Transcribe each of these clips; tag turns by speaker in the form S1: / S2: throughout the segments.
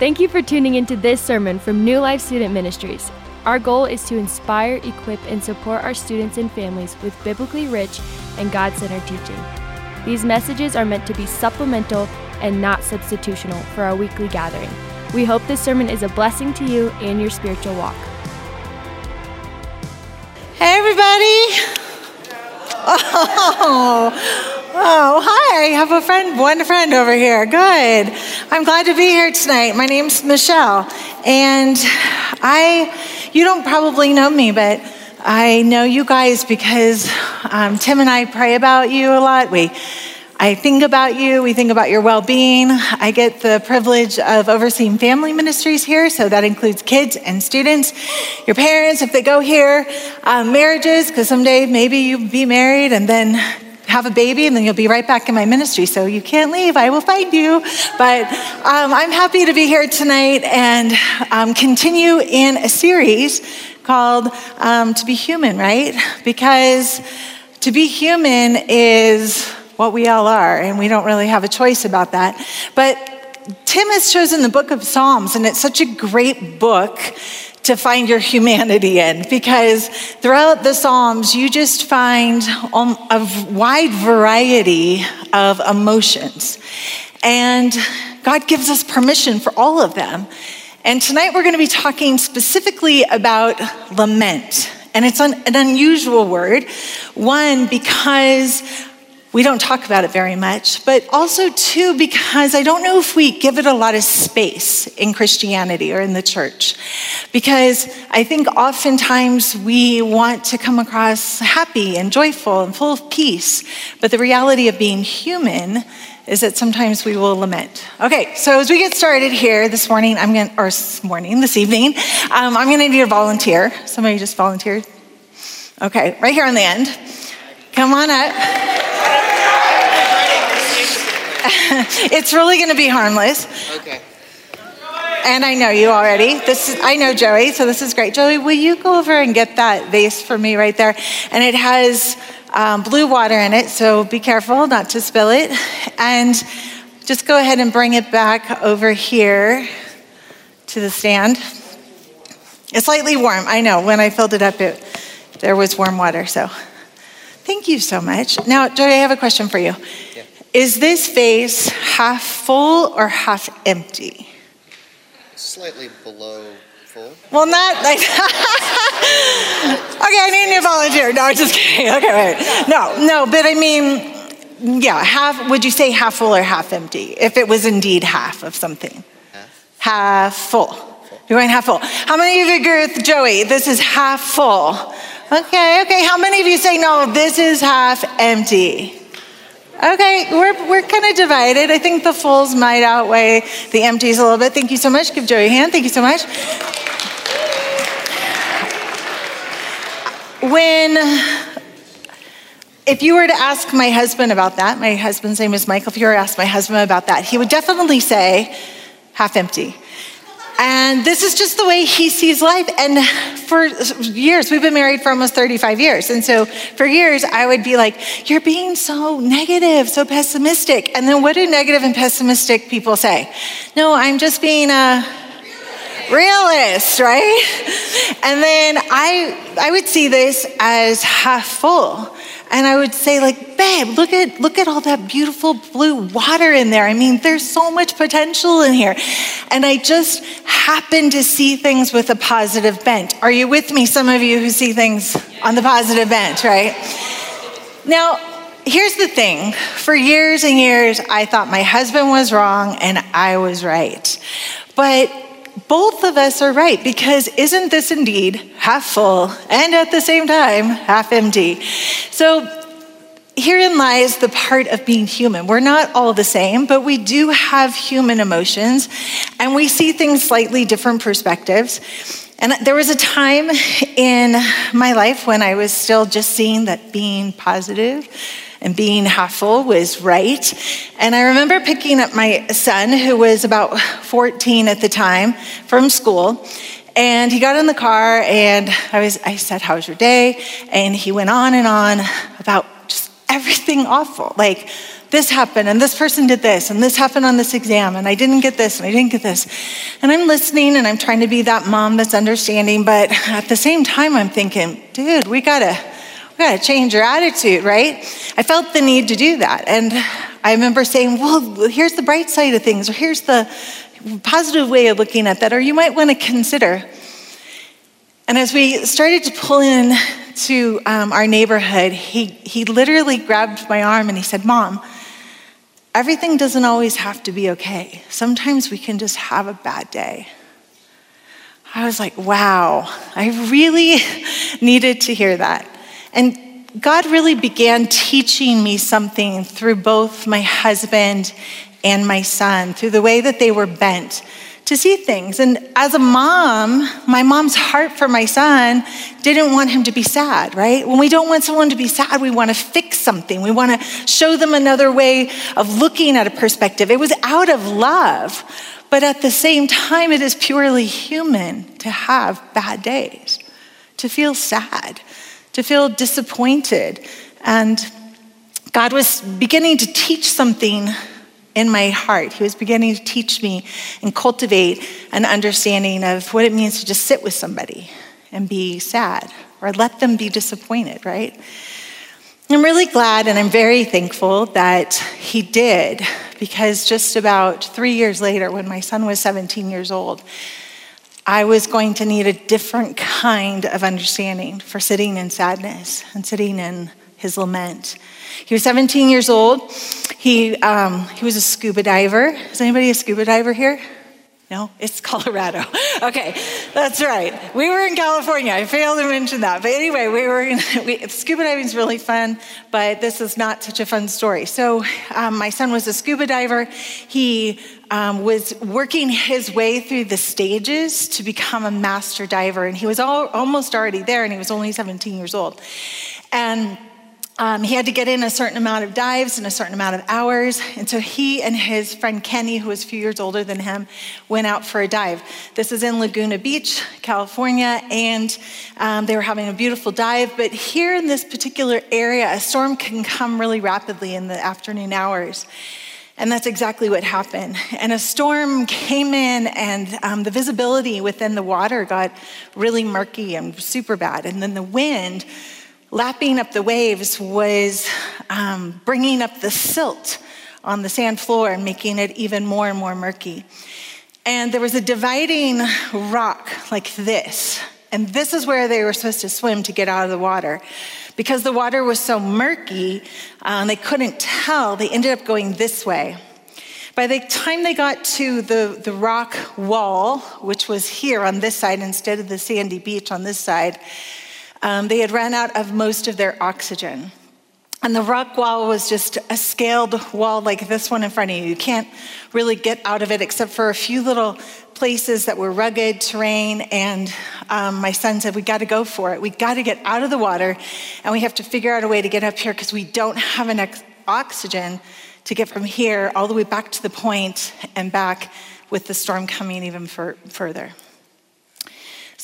S1: Thank you for tuning into this sermon from New Life Student Ministries. Our goal is to inspire, equip, and support our students and families with biblically rich and God centered teaching. These messages are meant to be supplemental and not substitutional for our weekly gathering. We hope this sermon is a blessing to you and your spiritual walk.
S2: Hey, everybody. Oh, Oh, hi. I have a friend, one friend over here. Good. I'm glad to be here tonight. My name's Michelle. And I, you don't probably know me, but I know you guys because um, Tim and I pray about you a lot. We, I think about you. We think about your well being. I get the privilege of overseeing family ministries here, so that includes kids and students, your parents, if they go here, um, marriages, because someday maybe you'll be married and then have a baby and then you'll be right back in my ministry. So you can't leave. I will find you. But um, I'm happy to be here tonight and um, continue in a series called um, To Be Human, right? Because to be human is what we all are, and we don't really have a choice about that. But Tim has chosen the book of Psalms, and it's such a great book to find your humanity in because throughout the Psalms, you just find um, a wide variety of emotions. And God gives us permission for all of them. And tonight we're going to be talking specifically about lament. And it's an, unusual word. One, because we don't talk about it very much, but also, too, because I don't know if we give it a lot of space in Christianity or in the church. Because I think oftentimes we want to come across happy and joyful and full of peace, but the reality of being human is that sometimes we will lament. Okay, so as we get started here this morning, I'm going to, or this morning, this evening, um, I'm going to need a volunteer. Somebody just volunteered. Okay, right here on the end. Come on up. it's really going to be harmless.
S3: Okay.
S2: And I know you already. This is, I know Joey, so this is great. Joey, will you go over and get that vase for me right there? And it has um, blue water in it, so be careful not to spill it. And just go ahead and bring it back over here to the stand. It's slightly warm. I know. When I filled it up, it, there was warm water. So thank you so much. Now, Joey, I have a question for you. Yeah. Is this vase half full or half empty?
S3: Slightly below full.
S2: Well, not like. okay, I need a new volunteer. No, I'm just kidding. Okay, wait. No, no, but I mean, yeah, half. Would you say half full or half empty? If it was indeed half of something.
S3: Half.
S2: Half full. full. You're going half full. How many of you agree with Joey? This is half full. Okay, okay. How many of you say no? This is half empty. Okay, we're, we're kind of divided. I think the fulls might outweigh the empties a little bit. Thank you so much. Give Joey a hand. Thank you so much. When, if you were to ask my husband about that, my husband's name is Michael, if you were to ask my husband about that, he would definitely say half empty. And this is just the way he sees life. And for years, we've been married for almost 35 years. And so for years, I would be like, You're being so negative, so pessimistic. And then what do negative and pessimistic people say? No, I'm just being a realist, right? And then I, I would see this as half full and I would say like, babe, look at look at all that beautiful blue water in there. I mean, there's so much potential in here. And I just happen to see things with a positive bent. Are you with me some of you who see things on the positive bent, right? Now, here's the thing. For years and years I thought my husband was wrong and I was right. But both of us are right because isn't this indeed half full and at the same time half empty? So herein lies the part of being human. We're not all the same, but we do have human emotions and we see things slightly different perspectives. And there was a time in my life when I was still just seeing that being positive and being half full was right. And I remember picking up my son, who was about 14 at the time, from school. And he got in the car, and I, was, I said, How was your day? And he went on and on about just everything awful. Like, this happened, and this person did this, and this happened on this exam, and I didn't get this, and I didn't get this. And I'm listening, and I'm trying to be that mom that's understanding, but at the same time, I'm thinking, dude, we gotta, we gotta change your attitude, right? I felt the need to do that. And I remember saying, well, here's the bright side of things, or here's the positive way of looking at that, or you might wanna consider. And as we started to pull in to um, our neighborhood, he, he literally grabbed my arm and he said, Mom, everything doesn't always have to be okay. Sometimes we can just have a bad day. I was like, wow, I really needed to hear that. And God really began teaching me something through both my husband and my son, through the way that they were bent to see things. And as a mom, my mom's heart for my son didn't want him to be sad, right? When we don't want someone to be sad, we want to fix something. We want to show them another way of looking at a perspective. It was out of love. But at the same time, it is purely human to have bad days, to feel sad, to feel disappointed. And God was beginning to teach something in my heart. He was beginning to teach me and cultivate an understanding of what it means to just sit with somebody and be sad or let them be disappointed, right? I'm really glad and I'm very thankful that he did because just about three years later, when my son was 17 years old, I was going to need a different kind of understanding for sitting in sadness and sitting in his lament. He was 17 years old. He, um, he was a scuba diver. Is anybody a scuba diver here? No, it's Colorado. Okay, that's right. We were in California. I failed to mention that. But anyway, we were in, we, scuba diving is really fun, but this is not such a fun story. So, um, my son was a scuba diver. He um, was working his way through the stages to become a master diver, and he was all, almost already there, and he was only 17 years old. And um, he had to get in a certain amount of dives and a certain amount of hours. And so he and his friend Kenny, who was a few years older than him, went out for a dive. This is in Laguna Beach, California, and um, they were having a beautiful dive. But here in this particular area, a storm can come really rapidly in the afternoon hours. And that's exactly what happened. And a storm came in, and um, the visibility within the water got really murky and super bad. And then the wind lapping up the waves was um, bringing up the silt on the sand floor and making it even more and more murky. And there was a dividing rock like this. And this is where they were supposed to swim to get out of the water. Because the water was so murky, um, they couldn't tell. They ended up going this way. By the time they got to the, the rock wall, which was here on this side instead of the sandy beach on this side, um, they had ran out of most of their oxygen. And the rock wall was just a scaled wall like this one in front of you. You can't really get out of it except for a few little places that were rugged terrain. And um, my son said, We got to go for it. We got to get out of the water and we have to figure out a way to get up here because we don't have enough oxygen to get from here all the way back to the point and back with the storm coming even for, further.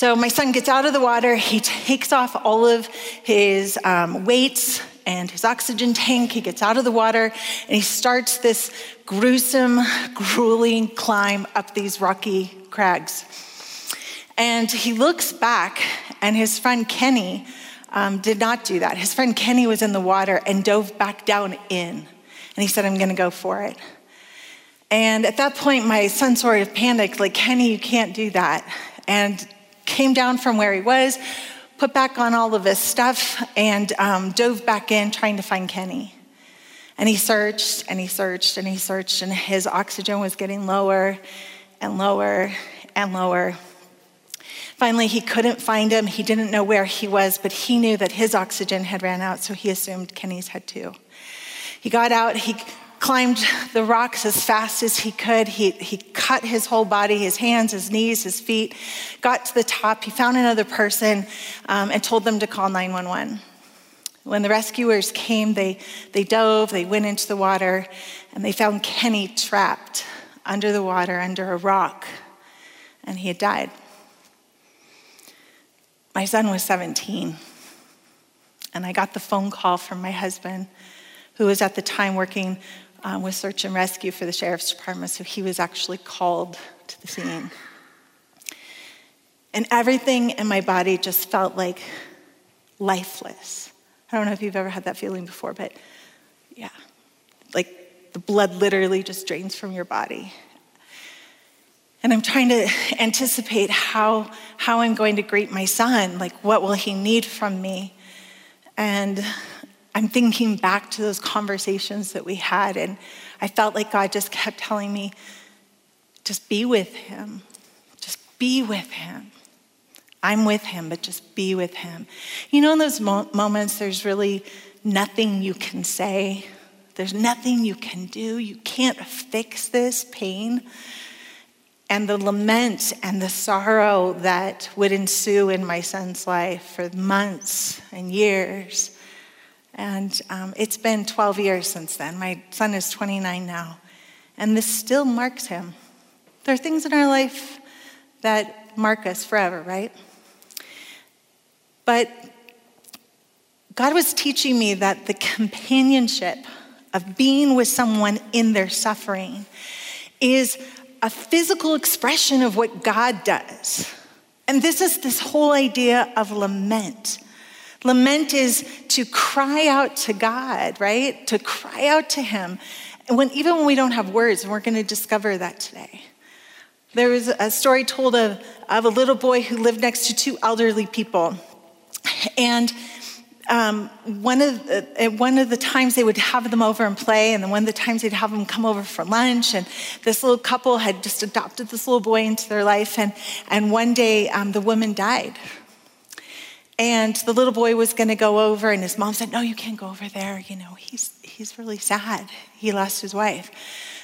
S2: So my son gets out of the water. He takes off all of his um, weights and his oxygen tank. He gets out of the water and he starts this gruesome, grueling climb up these rocky crags. And he looks back, and his friend Kenny um, did not do that. His friend Kenny was in the water and dove back down in. And he said, I'm going to go for it. And at that point, my son sort of panicked, like, Kenny, you can't do that. And came down from where he was, put back on all of his stuff, and um, dove back in trying to find Kenny. And he searched and he searched and he searched, and his oxygen was getting lower and lower and lower. Finally, he couldn't find him. He didn't know where he was, but he knew that his oxygen had ran out, so he assumed Kenny's had too. He got out, he climbed the rocks as fast as he could. He, he cut his whole body, his hands, his knees, his feet, got to the top. He found another person um, and told them to call 911. When the rescuers came, they, they dove, they went into the water, and they found Kenny trapped under the water, under a rock, and he had died. My son was 17, and I got the phone call from my husband, who was at the time working um, with search and rescue for the sheriff's department, so he was actually called to the scene. And everything in my body just felt like lifeless. I don't know if you've ever had that feeling before, but yeah, like the blood literally just drains from your body. And I'm trying to anticipate how, how I'm going to greet my son. Like, what will he need from me? And I'm thinking back to those conversations that we had, and I felt like God just kept telling me, just be with him. Just be with him. I'm with him, but just be with him. You know, in those mo- moments, there's really nothing you can say, there's nothing you can do. You can't fix this pain. And the lament and the sorrow that would ensue in my son's life for months and years and um, it's been 12 years since then. My son is 29 now. And this still marks him. There are things in our life that mark us forever, right? But God was teaching me that the companionship of being with someone in their suffering is a physical expression of what God does. And this is this whole idea of lament Lament is to cry out to God, right? To cry out to Him. And when, even when we don't have words, and we're going to discover that today. There was a story told of, of a little boy who lived next to two elderly people. And um, one, of the, one of the times they would have them over and play, and then one of the times they'd have them come over for lunch. And this little couple had just adopted this little boy into their life. And, and one day um, the woman died and the little boy was going to go over, and his mom said, No, you can't go over there. You know, he's, he's really sad. He lost his wife.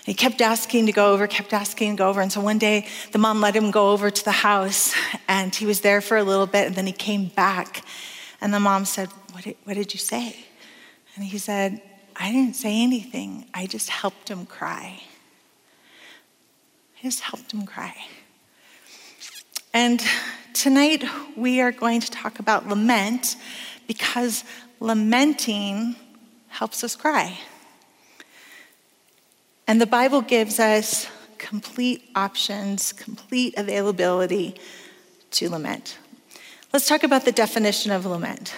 S2: he kept asking to go over, kept asking to go over. And so one day, the mom let him go over to the house, and he was there for a little bit, and then he came back. And the mom said, What did, what did you say? And he said, I didn't say anything. I just helped him cry. I just helped him cry. And tonight we are going to talk about lament because lamenting helps us cry. And the Bible gives us complete options, complete availability to lament. Let's talk about the definition of lament.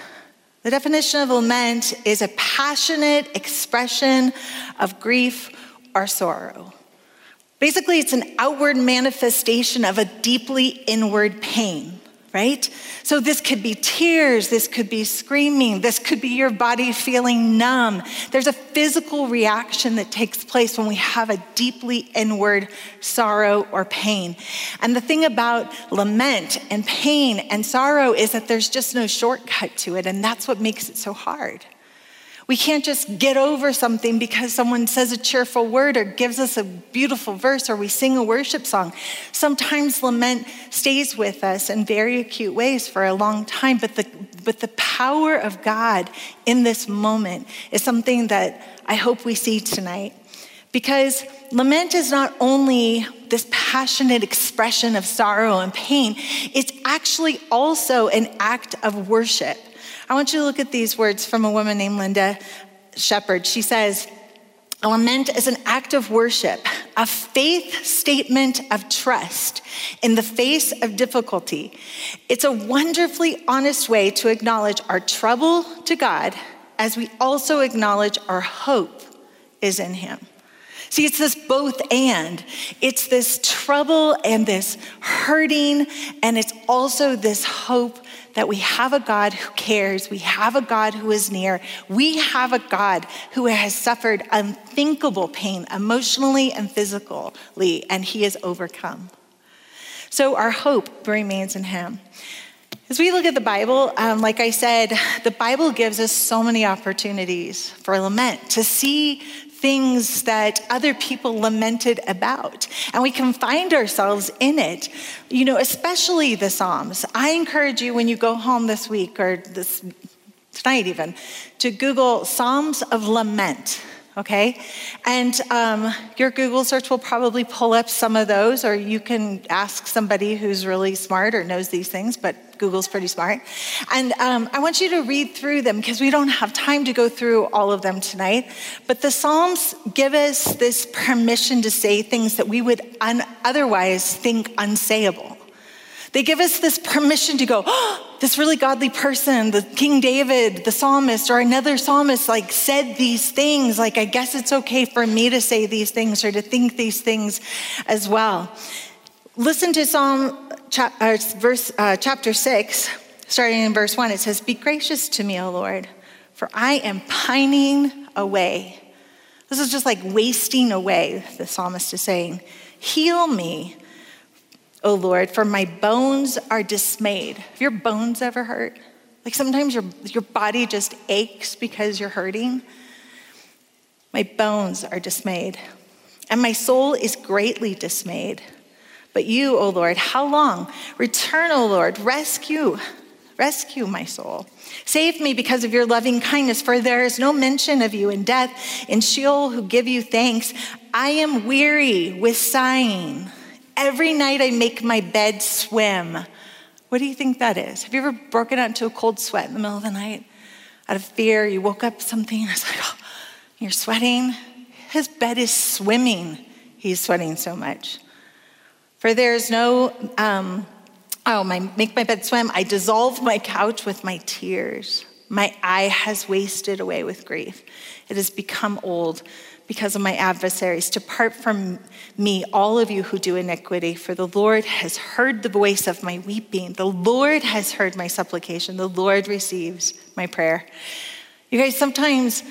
S2: The definition of lament is a passionate expression of grief or sorrow. Basically, it's an outward manifestation of a deeply inward pain, right? So, this could be tears, this could be screaming, this could be your body feeling numb. There's a physical reaction that takes place when we have a deeply inward sorrow or pain. And the thing about lament and pain and sorrow is that there's just no shortcut to it, and that's what makes it so hard. We can't just get over something because someone says a cheerful word or gives us a beautiful verse or we sing a worship song. Sometimes lament stays with us in very acute ways for a long time, but the, but the power of God in this moment is something that I hope we see tonight. Because lament is not only this passionate expression of sorrow and pain, it's actually also an act of worship. I want you to look at these words from a woman named Linda Shepherd. She says, a lament is an act of worship, a faith statement of trust in the face of difficulty. It's a wonderfully honest way to acknowledge our trouble to God as we also acknowledge our hope is in Him. See, it's this both and. It's this trouble and this hurting, and it's also this hope that we have a God who cares, we have a God who is near, we have a God who has suffered unthinkable pain emotionally and physically, and he has overcome. So our hope remains in him. As we look at the Bible, um, like I said, the Bible gives us so many opportunities for lament, to see things that other people lamented about. And we can find ourselves in it, you know, especially the Psalms. I encourage you when you go home this week or this tonight even to Google Psalms of Lament. Okay? And um, your Google search will probably pull up some of those, or you can ask somebody who's really smart or knows these things, but Google's pretty smart. And um, I want you to read through them because we don't have time to go through all of them tonight. But the Psalms give us this permission to say things that we would un- otherwise think unsayable. They give us this permission to go, oh, this really godly person, the King David, the psalmist, or another psalmist, like said these things. Like, I guess it's okay for me to say these things or to think these things as well. Listen to Psalm uh, verse, uh, chapter 6, starting in verse 1. It says, Be gracious to me, O Lord, for I am pining away. This is just like wasting away, the psalmist is saying. Heal me O Lord, for my bones are dismayed. Have your bones ever hurt? Like sometimes your, your body just aches because you're hurting. My bones are dismayed, and my soul is greatly dismayed. But you, O Lord, how long? Return, O Lord, rescue, rescue my soul. Save me because of your loving kindness, for there is no mention of you in death, in Sheol who give you thanks. I am weary with sighing. Every night I make my bed swim. What do you think that is? Have you ever broken out into a cold sweat in the middle of the night out of fear? You woke up something and it's like, oh, you're sweating. His bed is swimming. He's sweating so much. For there's no, um, oh, my, make my bed swim. I dissolve my couch with my tears. My eye has wasted away with grief. It has become old because of my adversaries. Depart from me, all of you who do iniquity, for the Lord has heard the voice of my weeping. The Lord has heard my supplication. The Lord receives my prayer. You guys, sometimes,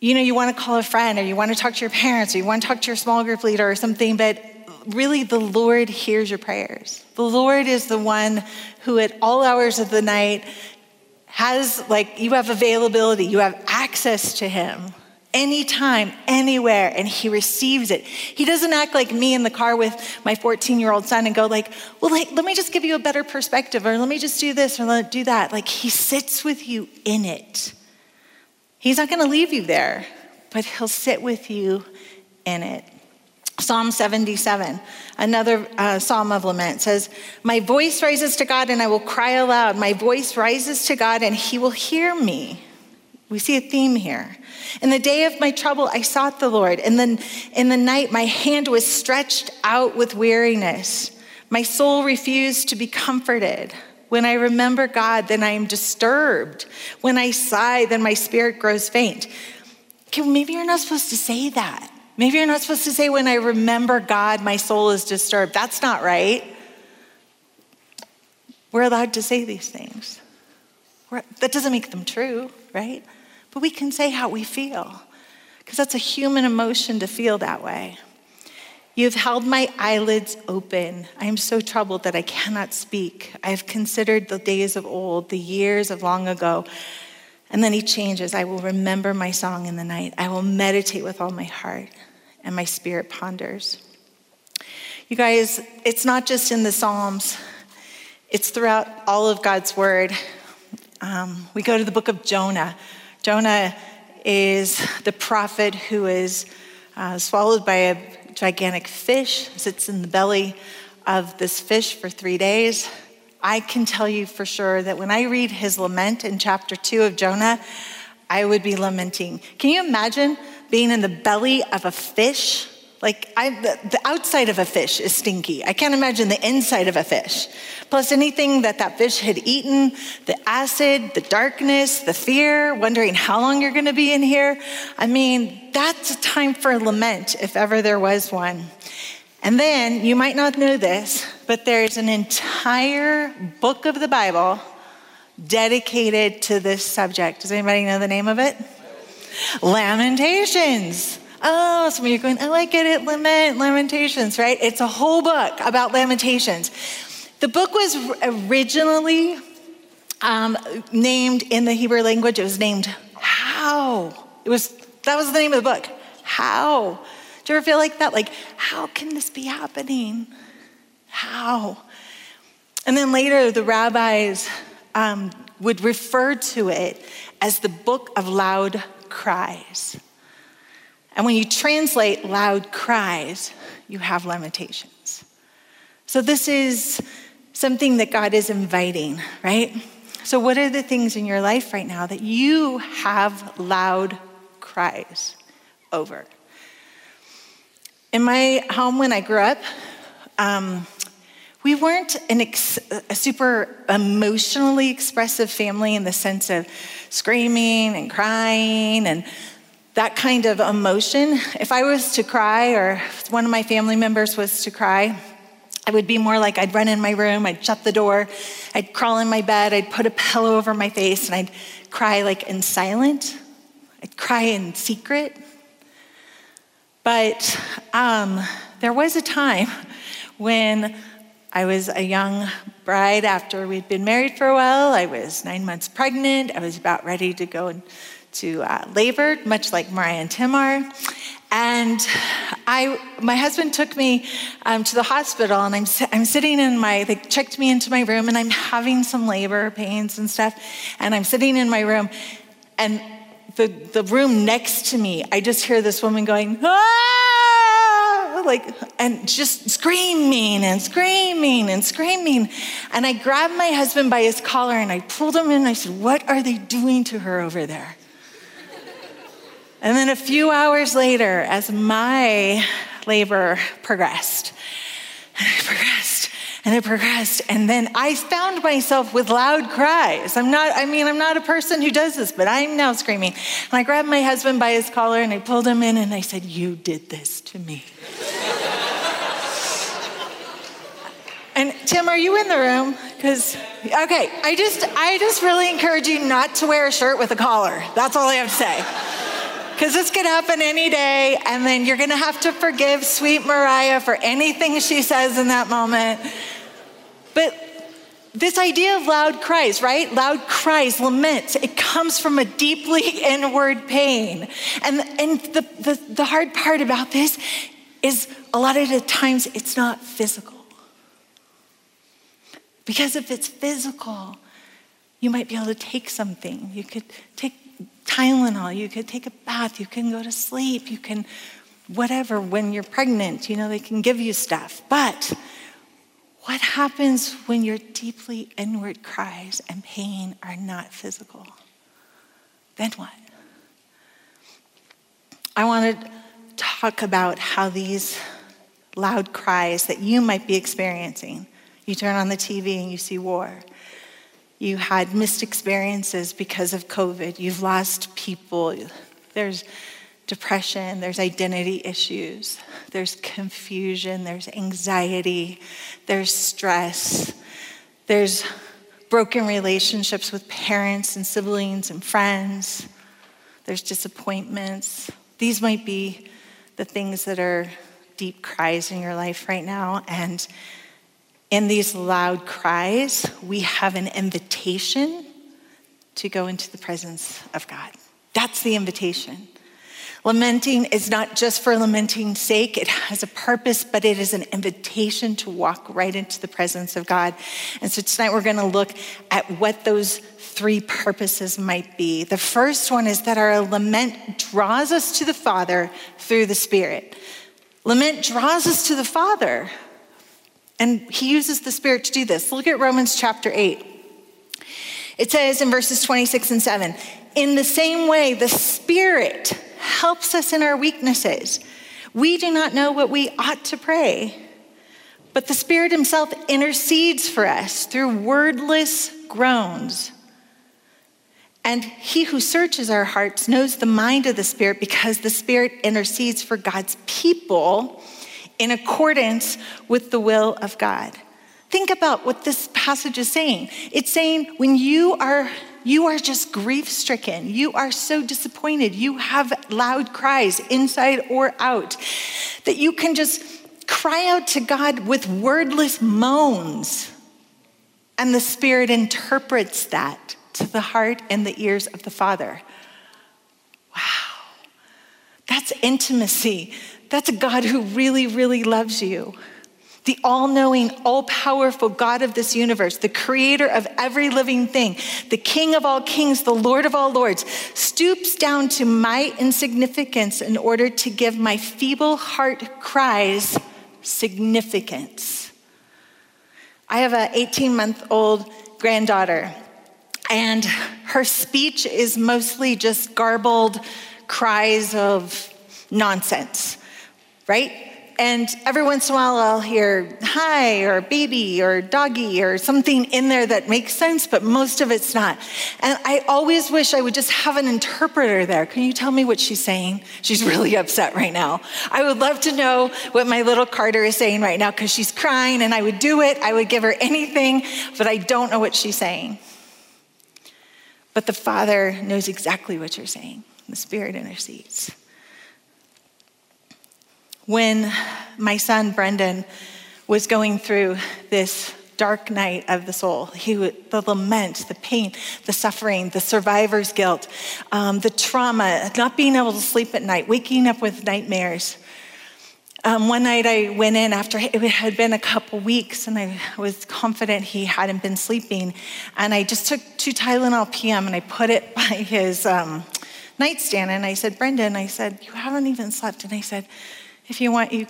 S2: you know, you want to call a friend or you want to talk to your parents or you want to talk to your small group leader or something, but really the Lord hears your prayers. The Lord is the one who, at all hours of the night, has like you have availability, you have access to Him anytime, anywhere, and he receives it. He doesn't act like me in the car with my 14 year old son and go like, well, like, let me just give you a better perspective, or let me just do this, or let do that. Like he sits with you in it. He's not going to leave you there, but he'll sit with you in it. Psalm 77, another uh, psalm of lament, says, My voice rises to God and I will cry aloud. My voice rises to God and he will hear me. We see a theme here. In the day of my trouble, I sought the Lord. And then in the night, my hand was stretched out with weariness. My soul refused to be comforted. When I remember God, then I am disturbed. When I sigh, then my spirit grows faint. Okay, maybe you're not supposed to say that. Maybe you're not supposed to say, when I remember God, my soul is disturbed. That's not right. We're allowed to say these things. That doesn't make them true, right? But we can say how we feel, because that's a human emotion to feel that way. You've held my eyelids open. I am so troubled that I cannot speak. I have considered the days of old, the years of long ago. And then he changes. I will remember my song in the night. I will meditate with all my heart, and my spirit ponders. You guys, it's not just in the Psalms, it's throughout all of God's word. Um, we go to the book of Jonah. Jonah is the prophet who is uh, swallowed by a gigantic fish, sits in the belly of this fish for three days. I can tell you for sure that when I read his lament in chapter two of Jonah, I would be lamenting. Can you imagine being in the belly of a fish like, I, the, the outside of a fish is stinky. I can't imagine the inside of a fish. Plus, anything that that fish had eaten the acid, the darkness, the fear, wondering how long you're going to be in here. I mean, that's a time for lament, if ever there was one. And then, you might not know this, but there's an entire book of the Bible dedicated to this subject. Does anybody know the name of it? Lamentations. Oh, some of you are going, oh, I get it, lament, lamentations, right? It's a whole book about lamentations. The book was originally um, named in the Hebrew language, it was named How. It was, that was the name of the book. How. Do you ever feel like that? Like, how can this be happening? How? And then later, the rabbis um, would refer to it as the book of loud cries. And when you translate loud cries, you have Lamentations. So, this is something that God is inviting, right? So, what are the things in your life right now that you have loud cries over? In my home when I grew up, um, we weren't ex- a super emotionally expressive family in the sense of screaming and crying and that kind of emotion. If I was to cry, or one of my family members was to cry, I would be more like I'd run in my room, I'd shut the door, I'd crawl in my bed, I'd put a pillow over my face, and I'd cry like in silent. I'd cry in secret. But um, there was a time when I was a young bride after we'd been married for a while. I was nine months pregnant. I was about ready to go into uh, labor, much like Mariah and Tamar. And I, my husband took me um, to the hospital, and I'm, I'm sitting in my, they checked me into my room, and I'm having some labor pains and stuff. And I'm sitting in my room, and the, the room next to me, I just hear this woman going, ah, like, and just screaming and screaming and screaming. And I grabbed my husband by his collar and I pulled him in and I said, What are they doing to her over there? And then a few hours later, as my labor progressed, and it progressed, and it progressed. And then I found myself with loud cries. I'm not, I mean, I'm not a person who does this, but I'm now screaming. And I grabbed my husband by his collar and I pulled him in and I said, You did this to me. and Tim, are you in the room? Because, okay, I just, I just really encourage you not to wear a shirt with a collar. That's all I have to say because this could happen any day, and then you're gonna have to forgive sweet Mariah for anything she says in that moment. But this idea of loud cries, right? Loud cries, laments, it comes from a deeply inward pain. And, and the, the, the hard part about this is a lot of the times it's not physical. Because if it's physical, you might be able to take something. You could take Tylenol, you could take a bath, you can go to sleep, you can whatever. When you're pregnant, you know, they can give you stuff. But what happens when your deeply inward cries and pain are not physical? Then what? I want to talk about how these loud cries that you might be experiencing. You turn on the TV and you see war. You had missed experiences because of COVID. You've lost people. There's depression, there's identity issues, there's confusion, there's anxiety, there's stress, there's broken relationships with parents and siblings and friends, there's disappointments. These might be the things that are deep cries in your life right now. And in these loud cries, we have an invitation to go into the presence of God. That's the invitation. Lamenting is not just for lamenting's sake, it has a purpose, but it is an invitation to walk right into the presence of God. And so tonight we're going to look at what those three purposes might be. The first one is that our lament draws us to the Father through the Spirit. Lament draws us to the Father, and He uses the Spirit to do this. Look at Romans chapter 8. It says in verses 26 and 7 In the same way, the Spirit helps us in our weaknesses. We do not know what we ought to pray, but the Spirit Himself intercedes for us through wordless groans. And He who searches our hearts knows the mind of the Spirit because the Spirit intercedes for God's people in accordance with the will of God. Think about what this passage is saying. It's saying when you are you are just grief stricken. You are so disappointed. You have loud cries, inside or out, that you can just cry out to God with wordless moans. And the Spirit interprets that to the heart and the ears of the Father. Wow. That's intimacy. That's a God who really, really loves you. the all knowing, all powerful God of this universe, the creator of every living thing, the King of all kings, the Lord of all lords, stoops down to my insignificance in order to give my feeble heart cries significance. I have an 18 month old granddaughter, and her speech is mostly just garbled cries of nonsense, right? And every once in a while, I'll hear hi or baby or doggy or something in there that makes sense, but most of it's not. And I always wish I would just have an interpreter there. Can you tell me what she's saying? She's really upset right now. I would love to know what my little Carter is saying right now because she's crying and I would do it. I would give her anything, but I don't know what she's saying. But the Father knows exactly what you're saying. The Spirit intercedes when my son Brendan was going through this dark night of the soul. He, the lament, the pain, the suffering, the survivor's guilt, um, the trauma, not being able to sleep at night, waking up with nightmares. Um, one night I went in after it had been a couple weeks and I was confident he hadn't been sleeping. And I just took two Tylenol PM and I put it by his um, nightstand. And I said, Brendan, I said, you haven't even slept. And I said, if you want, you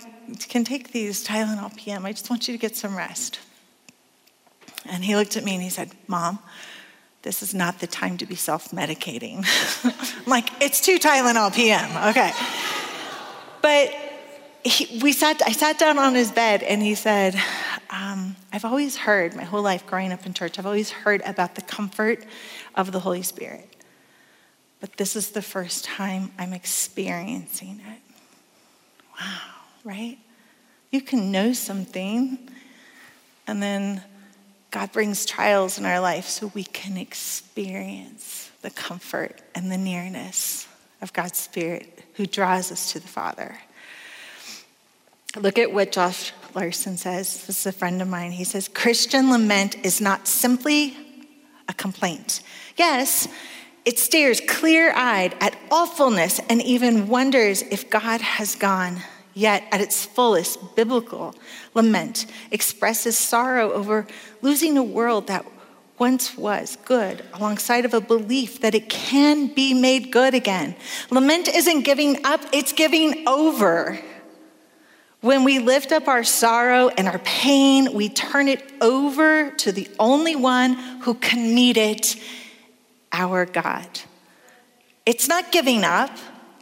S2: can take these Tylenol PM. I just want you to get some rest. And he looked at me and he said, Mom, this is not the time to be self medicating. I'm like, it's two Tylenol PM. Okay. But he, we sat, I sat down on his bed and he said, um, I've always heard, my whole life growing up in church, I've always heard about the comfort of the Holy Spirit. But this is the first time I'm experiencing it. Wow, right? You can know something, and then God brings trials in our life so we can experience the comfort and the nearness of God's Spirit who draws us to the Father. Look at what Josh Larsen says. This is a friend of mine. He says, Christian lament is not simply a complaint. Yes, it stares clear eyed at awfulness and even wonders if God has gone. Yet, at its fullest, biblical lament expresses sorrow over losing a world that once was good alongside of a belief that it can be made good again. Lament isn't giving up, it's giving over. When we lift up our sorrow and our pain, we turn it over to the only one who can meet it our God. It's not giving up.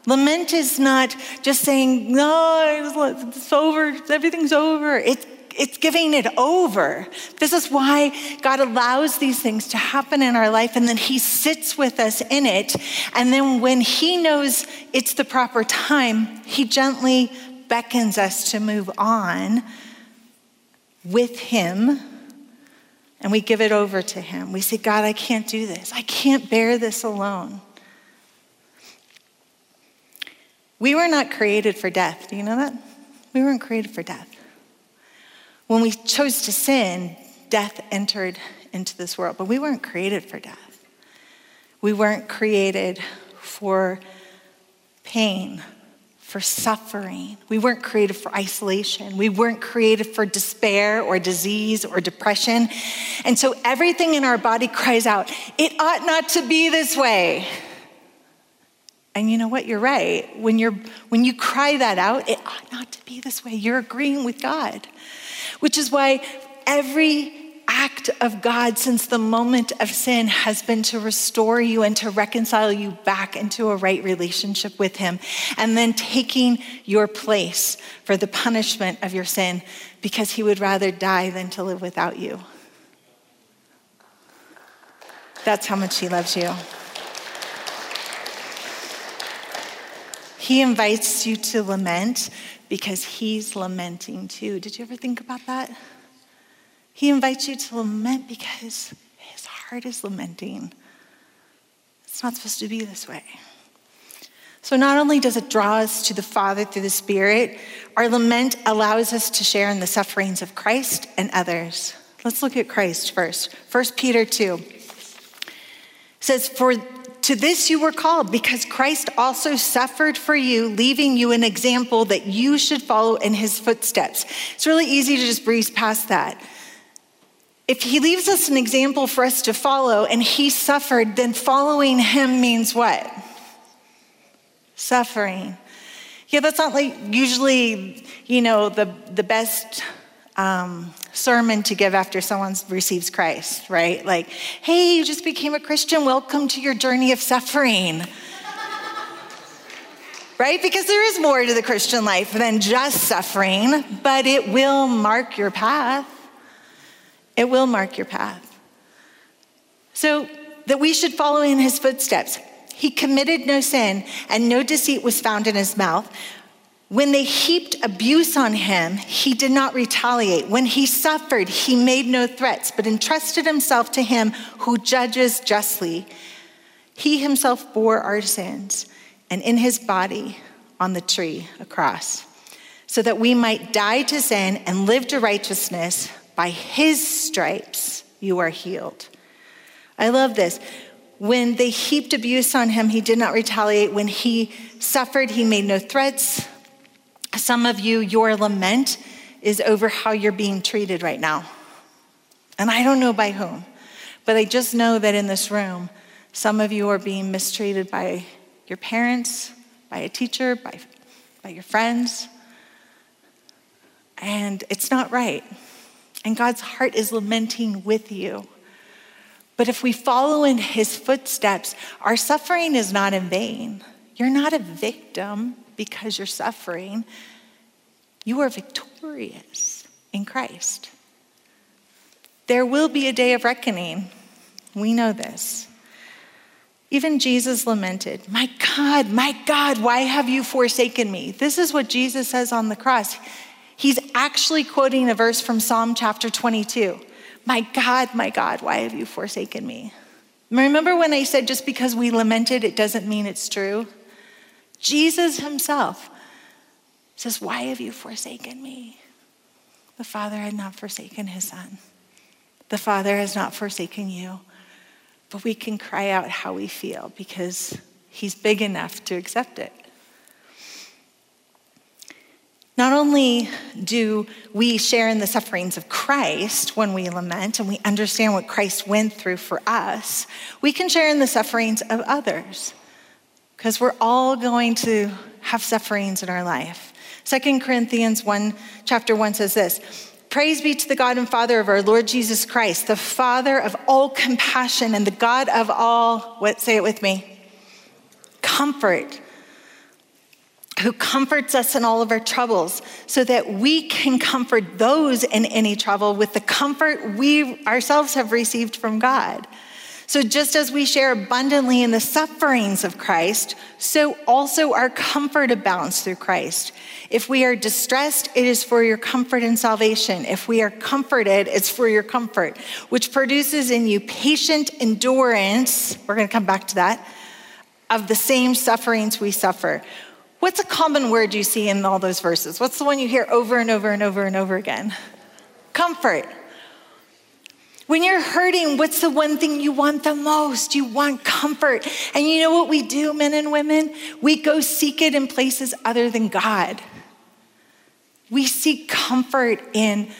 S2: Lament is not just saying, no, it's over, everything's over. It's, it's giving it over. This is why God allows these things to happen in our life, and then He sits with us in it. And then when He knows it's the proper time, He gently beckons us to move on with Him and we give it over to Him. We say, God, I can't do this. I can't bear this alone. We were not created for death. Do you know that? We weren't created for death. When we chose to sin, death entered into this world, but we weren't created for death. We weren't created for pain for suffering. We weren't created for isolation. We weren't created for despair or disease or depression. And so everything in our body cries out, it ought not to be this way. And you know what? You're right. When, you're, when you cry that out, it ought not to be this way. You're agreeing with God, which is why every act of God since the moment of sin has been to restore you and to reconcile you back into a right relationship with Him, and then taking your place for the punishment of your sin because He would rather die than to live without you. That's how much He loves you. He invites you to lament because He's lamenting too. Did you ever think about that? He invites you to lament because his heart is lamenting. It's not supposed to be this way. So, not only does it draw us to the Father through the Spirit, our lament allows us to share in the sufferings of Christ and others. Let's look at Christ first. 1 Peter 2 says, For to this you were called because Christ also suffered for you, leaving you an example that you should follow in his footsteps. It's really easy to just breeze past that. If he leaves us an example for us to follow and he suffered, then following him means what? Suffering. Yeah, that's not like usually, you know, the, the best um, sermon to give after someone receives Christ, right? Like, hey, you just became a Christian. Welcome to your journey of suffering. right? Because there is more to the Christian life than just suffering, but it will mark your path. It will mark your path. So, that we should follow in his footsteps. He committed no sin, and no deceit was found in his mouth. When they heaped abuse on him, he did not retaliate. When he suffered, he made no threats, but entrusted himself to him who judges justly. He himself bore our sins, and in his body on the tree, a cross, so that we might die to sin and live to righteousness. By his stripes, you are healed. I love this. When they heaped abuse on him, he did not retaliate. When he suffered, he made no threats. Some of you, your lament is over how you're being treated right now. And I don't know by whom, but I just know that in this room, some of you are being mistreated by your parents, by a teacher, by, by your friends. And it's not right. And God's heart is lamenting with you. But if we follow in his footsteps, our suffering is not in vain. You're not a victim because you're suffering. You are victorious in Christ. There will be a day of reckoning. We know this. Even Jesus lamented, My God, my God, why have you forsaken me? This is what Jesus says on the cross. He's actually quoting a verse from Psalm chapter 22. My God, my God, why have you forsaken me? Remember when I said just because we lamented, it doesn't mean it's true? Jesus himself says, Why have you forsaken me? The Father had not forsaken his Son. The Father has not forsaken you. But we can cry out how we feel because he's big enough to accept it. Not only do we share in the sufferings of Christ when we lament and we understand what Christ went through for us, we can share in the sufferings of others because we're all going to have sufferings in our life. Second Corinthians 1, chapter 1 says this Praise be to the God and Father of our Lord Jesus Christ, the Father of all compassion and the God of all, what, say it with me, comfort who comforts us in all of our troubles so that we can comfort those in any trouble with the comfort we ourselves have received from God. So, just as we share abundantly in the sufferings of Christ, so also our comfort abounds through Christ. If we are distressed, it is for your comfort and salvation. If we are comforted, it's for your comfort, which produces in you patient endurance. We're going to come back to that of the same sufferings we suffer. What's a common word you see in all those verses? What's the one you hear over and over and over and over again? Comfort. When you're hurting, what's the one thing you want the most? You want comfort. And you know what we do, men and women? We go seek it in places other than God. We seek comfort in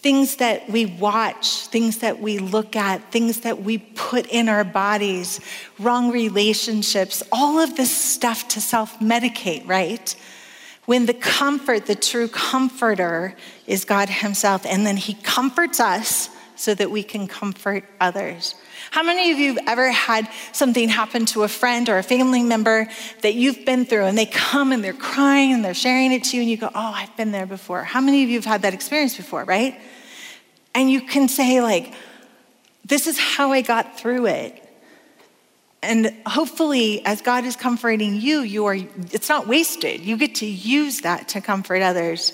S2: things that we watch, things that we look at, things that we put in our bodies, wrong relationships, all of this stuff to self medicate, right? When the comfort, the true comforter, is God Himself, and then He comforts us so that we can comfort others. How many of you have ever had something happen to a friend or a family member that you've been through and they come and they're crying and they're sharing it to you and you go, Oh, I've been there before? How many of you have had that experience before, right? And you can say, like, this is how I got through it. And hopefully, as God is comforting you, you are, it's not wasted. You get to use that to comfort others.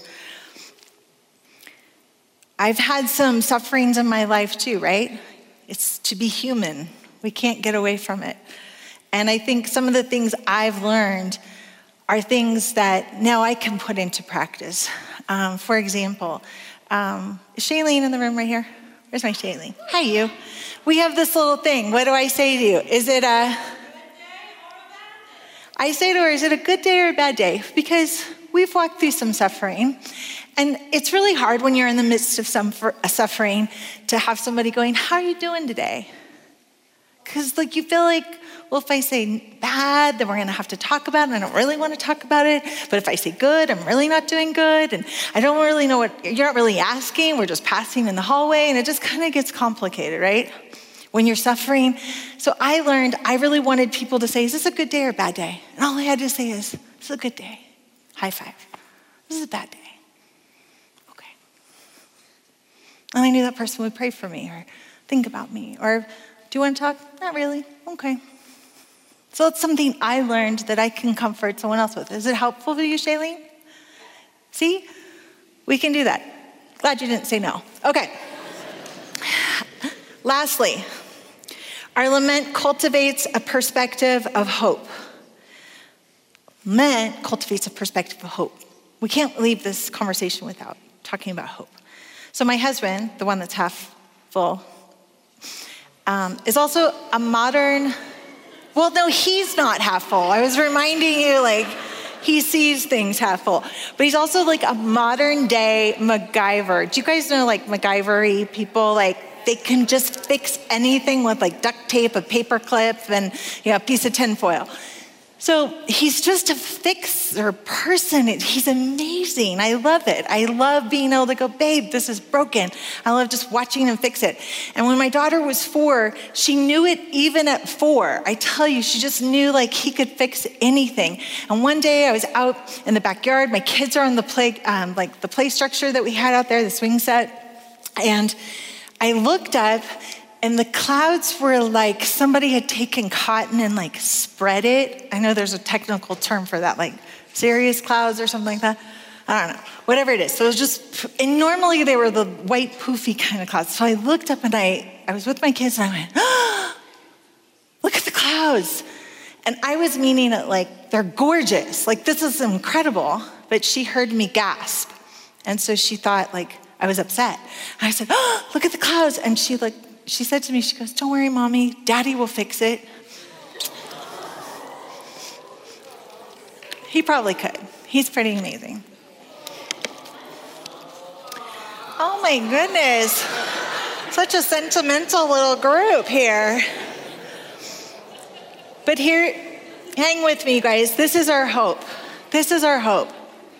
S2: I've had some sufferings in my life too, right? It's to be human. We can't get away from it. And I think some of the things I've learned are things that now I can put into practice. Um, for example, um, is Shailene in the room right here? Where's my Shailene? Hi, you. We have this little thing. What do I say to you? Is it a I say to her, Is it a good day or a bad day? Because we've walked through some suffering. And it's really hard when you're in the midst of some uh, suffering to have somebody going, How are you doing today? Because, like, you feel like, well, if I say bad, then we're going to have to talk about it. And I don't really want to talk about it. But if I say good, I'm really not doing good. And I don't really know what, you're not really asking. We're just passing in the hallway. And it just kind of gets complicated, right? When you're suffering. So I learned I really wanted people to say, is this a good day or a bad day? And all I had to say is, this is a good day. High five. This is a bad day. Okay. And I knew that person would pray for me or think about me or do you want to talk? Not really. Okay. So it's something I learned that I can comfort someone else with. Is it helpful for you, Shailene? See? We can do that. Glad you didn't say no. Okay. Lastly, our lament cultivates a perspective of hope. Lament cultivates a perspective of hope. We can't leave this conversation without talking about hope. So, my husband, the one that's half full, um, is also a modern, well, no, he's not half full. I was reminding you, like, he sees things half full. But he's also like a modern day MacGyver. Do you guys know, like, MacGyver people? Like, they can just fix anything with like duct tape, a paper clip, and you know, a piece of tinfoil. So he's just a fixer person. He's amazing. I love it. I love being able to go, babe, this is broken. I love just watching him fix it. And when my daughter was four, she knew it even at four. I tell you, she just knew like he could fix anything. And one day I was out in the backyard. My kids are on the play, um, like the play structure that we had out there, the swing set. And I looked up and the clouds were like somebody had taken cotton and like spread it. I know there's a technical term for that, like cirrus clouds or something like that. I don't know, whatever it is. So it was just, and normally they were the white poofy kind of clouds. So I looked up and I, I was with my kids and I went, oh, look at the clouds. And I was meaning it like, they're gorgeous. Like, this is incredible. But she heard me gasp. And so she thought, like, I was upset. I said, oh, look at the clouds. And she, like, she said to me, she goes, Don't worry, mommy, daddy will fix it. He probably could. He's pretty amazing. Oh my goodness. Such a sentimental little group here. But here, hang with me, guys. This is our hope. This is our hope.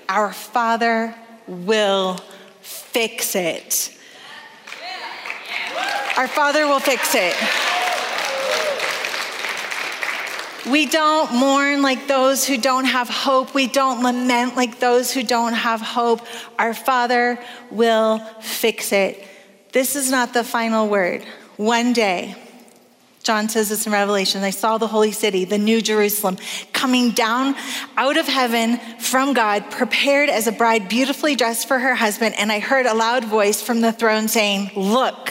S2: Our Father will fix it. Our Father will fix it. We don't mourn like those who don't have hope. We don't lament like those who don't have hope. Our Father will fix it. This is not the final word. One day, John says this in Revelation I saw the holy city, the new Jerusalem, coming down out of heaven from God, prepared as a bride beautifully dressed for her husband. And I heard a loud voice from the throne saying, Look,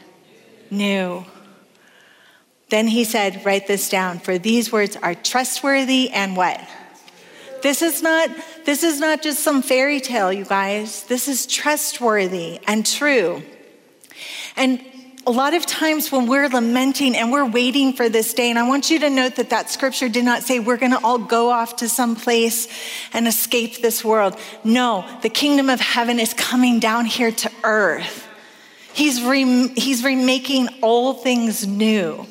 S2: new. Then he said, Write this down, for these words are trustworthy and what? This is not this is not just some fairy tale, you guys. This is trustworthy and true. And a lot of times when we're lamenting and we're waiting for this day, and I want you to note that that scripture did not say we're going to all go off to some place and escape this world. No, the kingdom of heaven is coming down here to earth. He's, re- he's remaking all things new.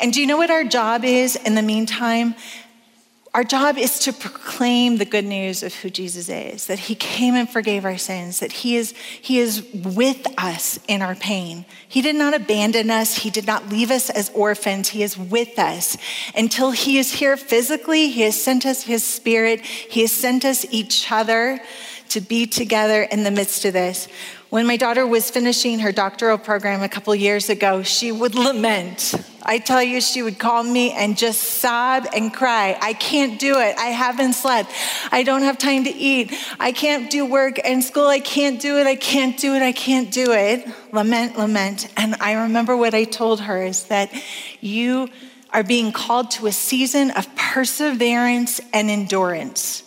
S2: And do you know what our job is in the meantime? Our job is to proclaim the good news of who Jesus is, that he came and forgave our sins, that he is, he is with us in our pain. He did not abandon us. He did not leave us as orphans. He is with us. Until he is here physically, he has sent us his spirit. He has sent us each other to be together in the midst of this. When my daughter was finishing her doctoral program a couple years ago, she would lament. I tell you, she would call me and just sob and cry. I can't do it. I haven't slept. I don't have time to eat. I can't do work and school. I can't do it. I can't do it. I can't do it. Lament, lament. And I remember what I told her is that you are being called to a season of perseverance and endurance.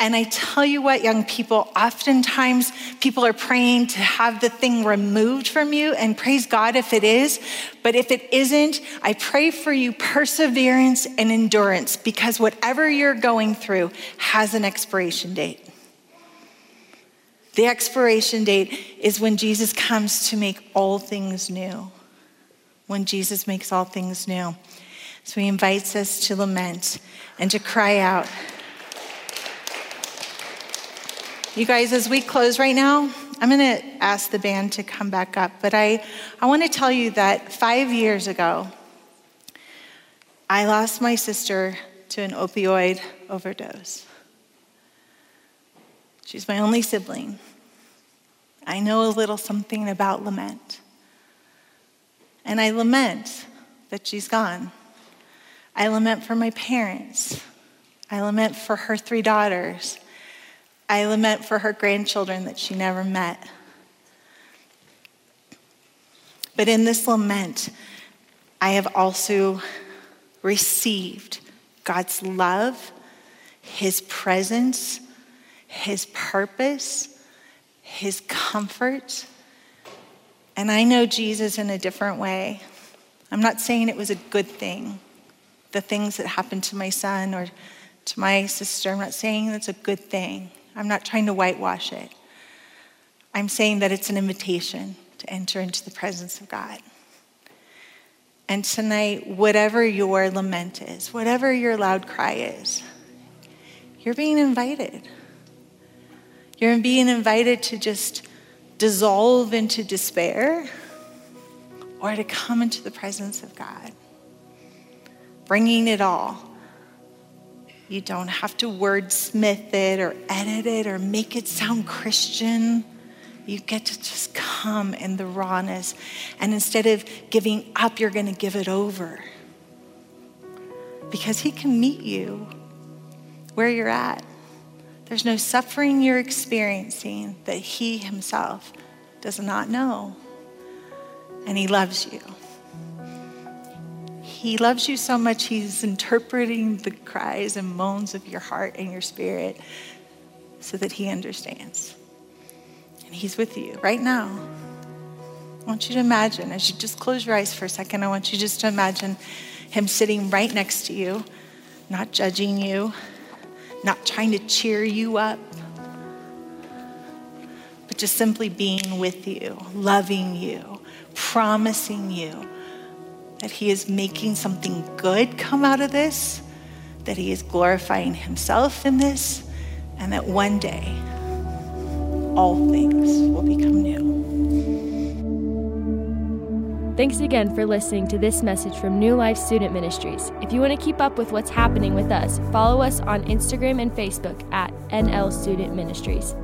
S2: And I tell you what, young people, oftentimes people are praying to have the thing removed from you, and praise God if it is. But if it isn't, I pray for you perseverance and endurance because whatever you're going through has an expiration date. The expiration date is when Jesus comes to make all things new. When Jesus makes all things new. So he invites us to lament and to cry out. You guys, as we close right now, I'm going to ask the band to come back up, but I, I want to tell you that five years ago, I lost my sister to an opioid overdose. She's my only sibling. I know a little something about lament. And I lament that she's gone. I lament for my parents. I lament for her three daughters. I lament for her grandchildren that she never met. But in this lament, I have also received God's love, His presence, His purpose, His comfort. And I know Jesus in a different way. I'm not saying it was a good thing, the things that happened to my son or to my sister. I'm not saying that's a good thing. I'm not trying to whitewash it. I'm saying that it's an invitation to enter into the presence of God. And tonight, whatever your lament is, whatever your loud cry is, you're being invited. You're being invited to just dissolve into despair or to come into the presence of God, bringing it all you don't have to wordsmith it or edit it or make it sound Christian. You get to just come in the rawness. And instead of giving up, you're going to give it over. Because He can meet you where you're at. There's no suffering you're experiencing that He Himself does not know. And He loves you. He loves you so much, He's interpreting the cries and moans of your heart and your spirit so that He understands. And He's with you right now. I want you to imagine, as you just close your eyes for a second, I want you just to imagine Him sitting right next to you, not judging you, not trying to cheer you up, but just simply being with you, loving you, promising you that He is making something good come out of this, that He is glorifying Himself in this, and that one day all things will become new.
S1: Thanks again for listening to this message from New Life Student Ministries. If you want to keep up with what's happening with us, follow us on Instagram and Facebook at NL Student Ministries.